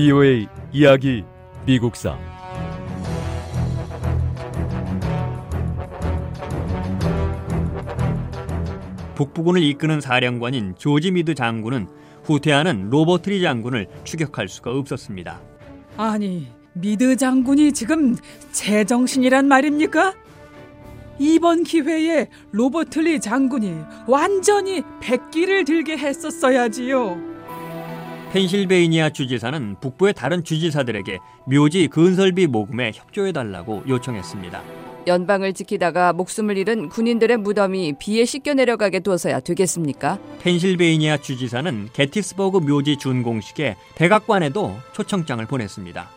VOA 이야기 미국사 북부군을 이끄는 사령관인 조지 미드 장군은 후퇴하는 로버트 리 장군을 추격할 수가 없었습니다. 아니, 미드 장군이 지금 제정신이란 말입니까? 이번 기회에 로버트 리 장군이 완전히 백기를 들게 했었어야지요. 펜실베이니아 주지사는 북부의 다른 주지사들에게 묘지 건설비 모금에 협조해달라고 요청했습니다. 연방을 지키다가 목숨을 잃은 군인들의 무덤이 비에 씻겨 내려가게 둬서야 되겠습니까? 펜실베이니아 주지사는 게티스버그 묘지 준공식에 백악관에도 초청장을 보냈습니다.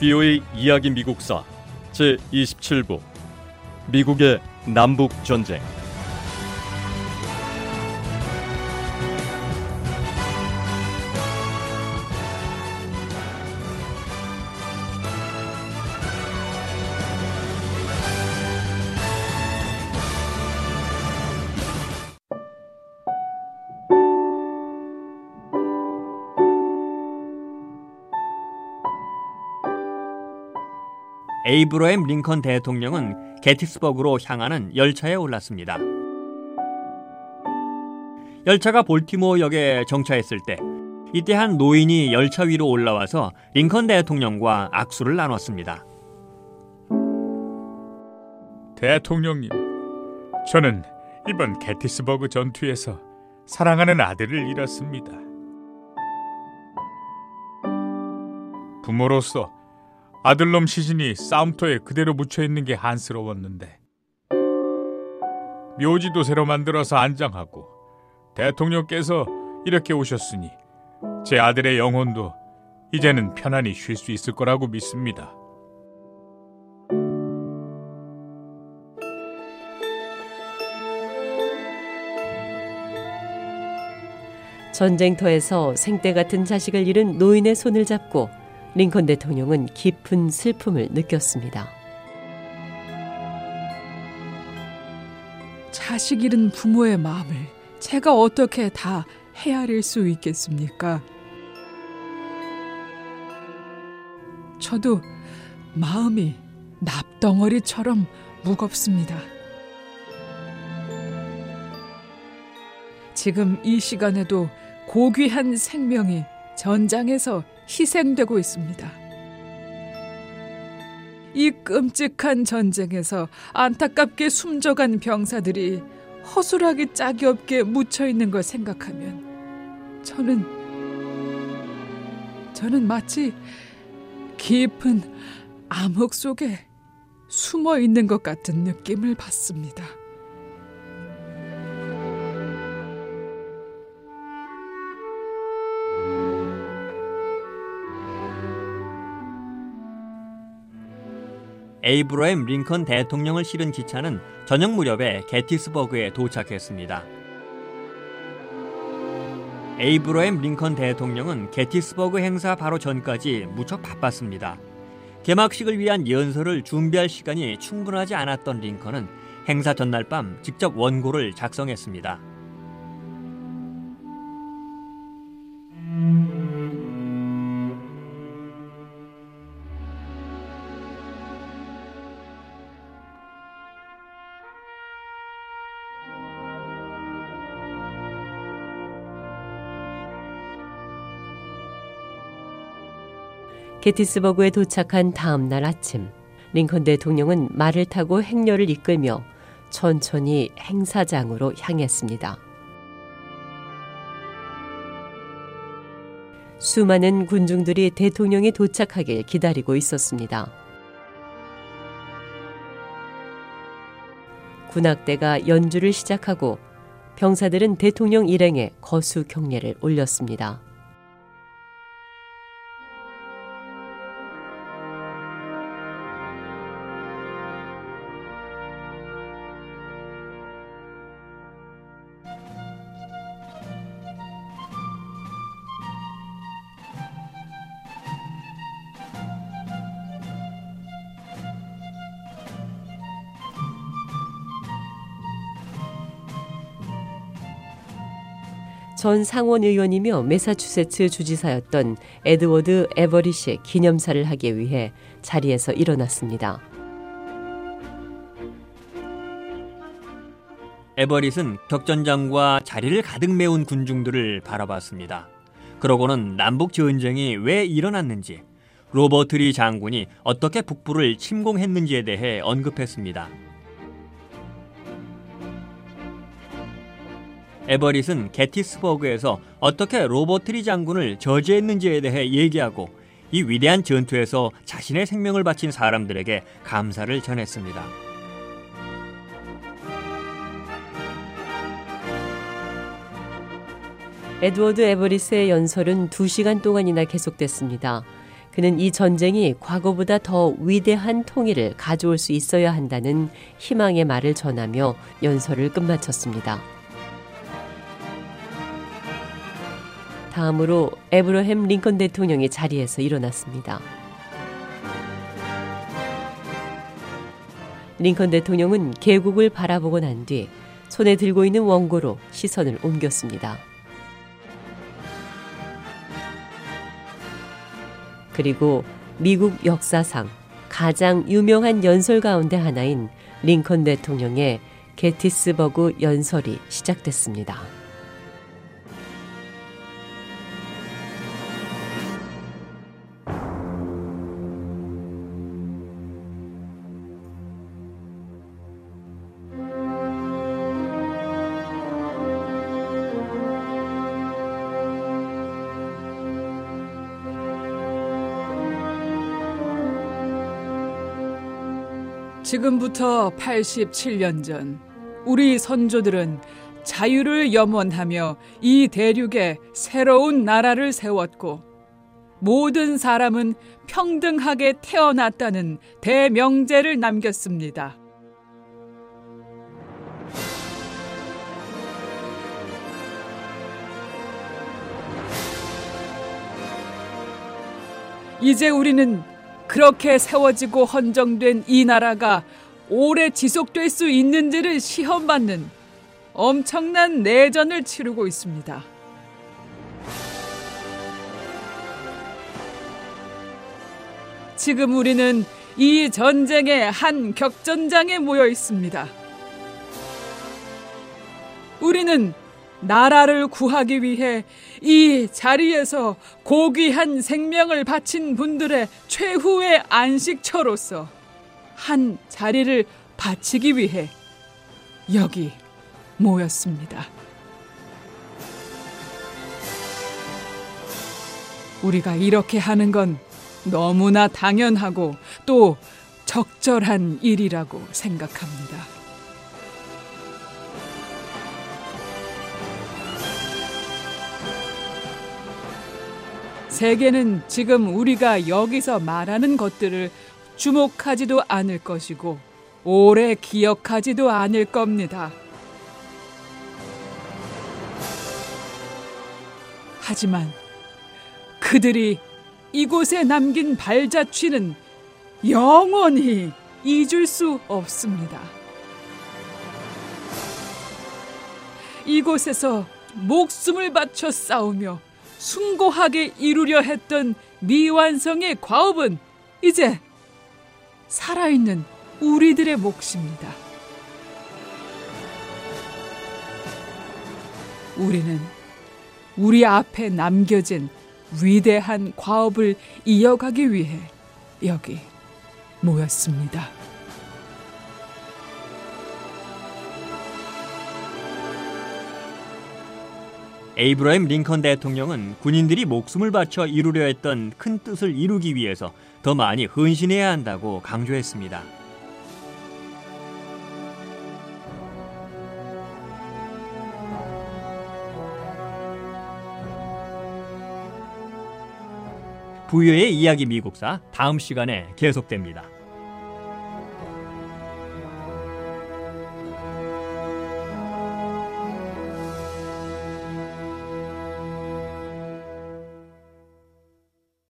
VOA 이야기 미국사 제 27부 미국의 남북 전쟁 에이브러햄 링컨 대통령은 게티스버그로 향하는 열차에 올랐습니다. 열차가 볼티모어 역에 정차했을 때 이때 한 노인이 열차 위로 올라와서 링컨 대통령과 악수를 나눴습니다. 대통령님, 저는 이번 게티스버그 전투에서 사랑하는 아들을 잃었습니다. 부모로서 아들놈 시신이 싸움터에 그대로 묻혀 있는 게 한스러웠는데 묘지도 새로 만들어서 안장하고 대통령께서 이렇게 오셨으니 제 아들의 영혼도 이제는 편안히 쉴 수 있을 거라고 믿습니다. 전쟁터에서 생때 같은 자식을 잃은 노인의 손을 잡고 링컨 대통령은 깊은 슬픔을 느꼈습니다. 자식 잃은 부모의 마음을 제가 어떻게 다 헤아릴 수 있겠습니까? 저도 마음이 납덩어리처럼 무겁습니다. 지금 이 시간에도 고귀한 생명이 전장에서 희생되고 있습니다. 이 끔찍한 전쟁에서 안타깝게 숨져간 병사들이 허술하기 짝이 없게 묻혀 있는 걸 생각하면 저는 저는 마치 깊은 암흑 속에 숨어 있는 것 같은 느낌을 받습니다. 에이브러햄 링컨 대통령을 실은 기차는 저녁 무렵에 게티스버그에 도착했습니다. 에이브러햄 링컨 대통령은 게티스버그 행사 바로 전까지 무척 바빴습니다. 개막식을 위한 연설을 준비할 시간이 충분하지 않았던 링컨은 행사 전날 밤 직접 원고를 작성했습니다. 게티스버그에 도착한 다음 날 아침, 링컨 대통령은 말을 타고 행렬을 이끌며 천천히 행사장으로 향했습니다. 수많은 군중들이 대통령이 도착하길 기다리고 있었습니다. 군악대가 연주를 시작하고 병사들은 대통령 일행에 거수 경례를 올렸습니다. 전 상원 의원이며 메사추세츠 주지사였던 에드워드 에버릿이 기념사를 하기 위해 자리에서 일어났습니다. 에버릿은 격전장과 자리를 가득 메운 군중들을 바라봤습니다. 그러고는 남북 전쟁이 왜 일어났는지, 로버트 리 장군이 어떻게 북부를 침공했는지에 대해 언급했습니다. 에버릿은 게티스버그에서 어떻게 로버트 리 장군을 저지했는지에 대해 얘기하고 이 위대한 전투에서 자신의 생명을 바친 사람들에게 감사를 전했습니다. 에드워드 에버릿의 연설은 2시간 동안이나 계속됐습니다. 그는 이 전쟁이 과거보다 더 위대한 통일을 가져올 수 있어야 한다는 희망의 말을 전하며 연설을 끝마쳤습니다. 다음으로 에브러햄 링컨 대통령이 자리에서 일어났습니다. 링컨 대통령은 계곡을 바라보고 난 뒤 손에 들고 있는 원고로 시선을 옮겼습니다. 그리고 미국 역사상 가장 유명한 연설 가운데 하나인 링컨 대통령의 게티스버그 연설이 시작됐습니다. 지금부터 87년 전 우리 선조들은 자유를 염원하며 이 대륙에 새로운 나라를 세웠고 모든 사람은 평등하게 태어났다는 대명제를 남겼습니다. 이제 우리는 그렇게 세워지고 헌정된 이 나라가 오래 지속될 수 있는지를 시험받는 엄청난 내전을 치르고 있습니다. 지금 우리는 이 전쟁의 한 격전장에 모여 있습니다. 우리는 나라를 구하기 위해 이 자리에서 고귀한 생명을 바친 분들의 최후의 안식처로서 한 자리를 바치기 위해 여기 모였습니다. 우리가 이렇게 하는 건 너무나 당연하고 또 적절한 일이라고 생각합니다. 세계는 지금 우리가 여기서 말하는 것들을 주목하지도 않을 것이고 오래 기억하지도 않을 겁니다. 하지만 그들이 이곳에 남긴 발자취는 영원히 잊을 수 없습니다. 이곳에서 목숨을 바쳐 싸우며 숭고하게 이루려 했던 미완성의 과업은 이제 살아있는 우리들의 몫입니다. 우리는 우리 앞에 남겨진 위대한 과업을 이어가기 위해 여기 모였습니다. 에이브러임 링컨 대통령은 군인들이 목숨을 바쳐 이루려 했던 큰 뜻을 이루기 위해서 더 많이 헌신해야 한다고 강조했습니다. 부여의 이야기 미국사 다음 시간에 계속됩니다.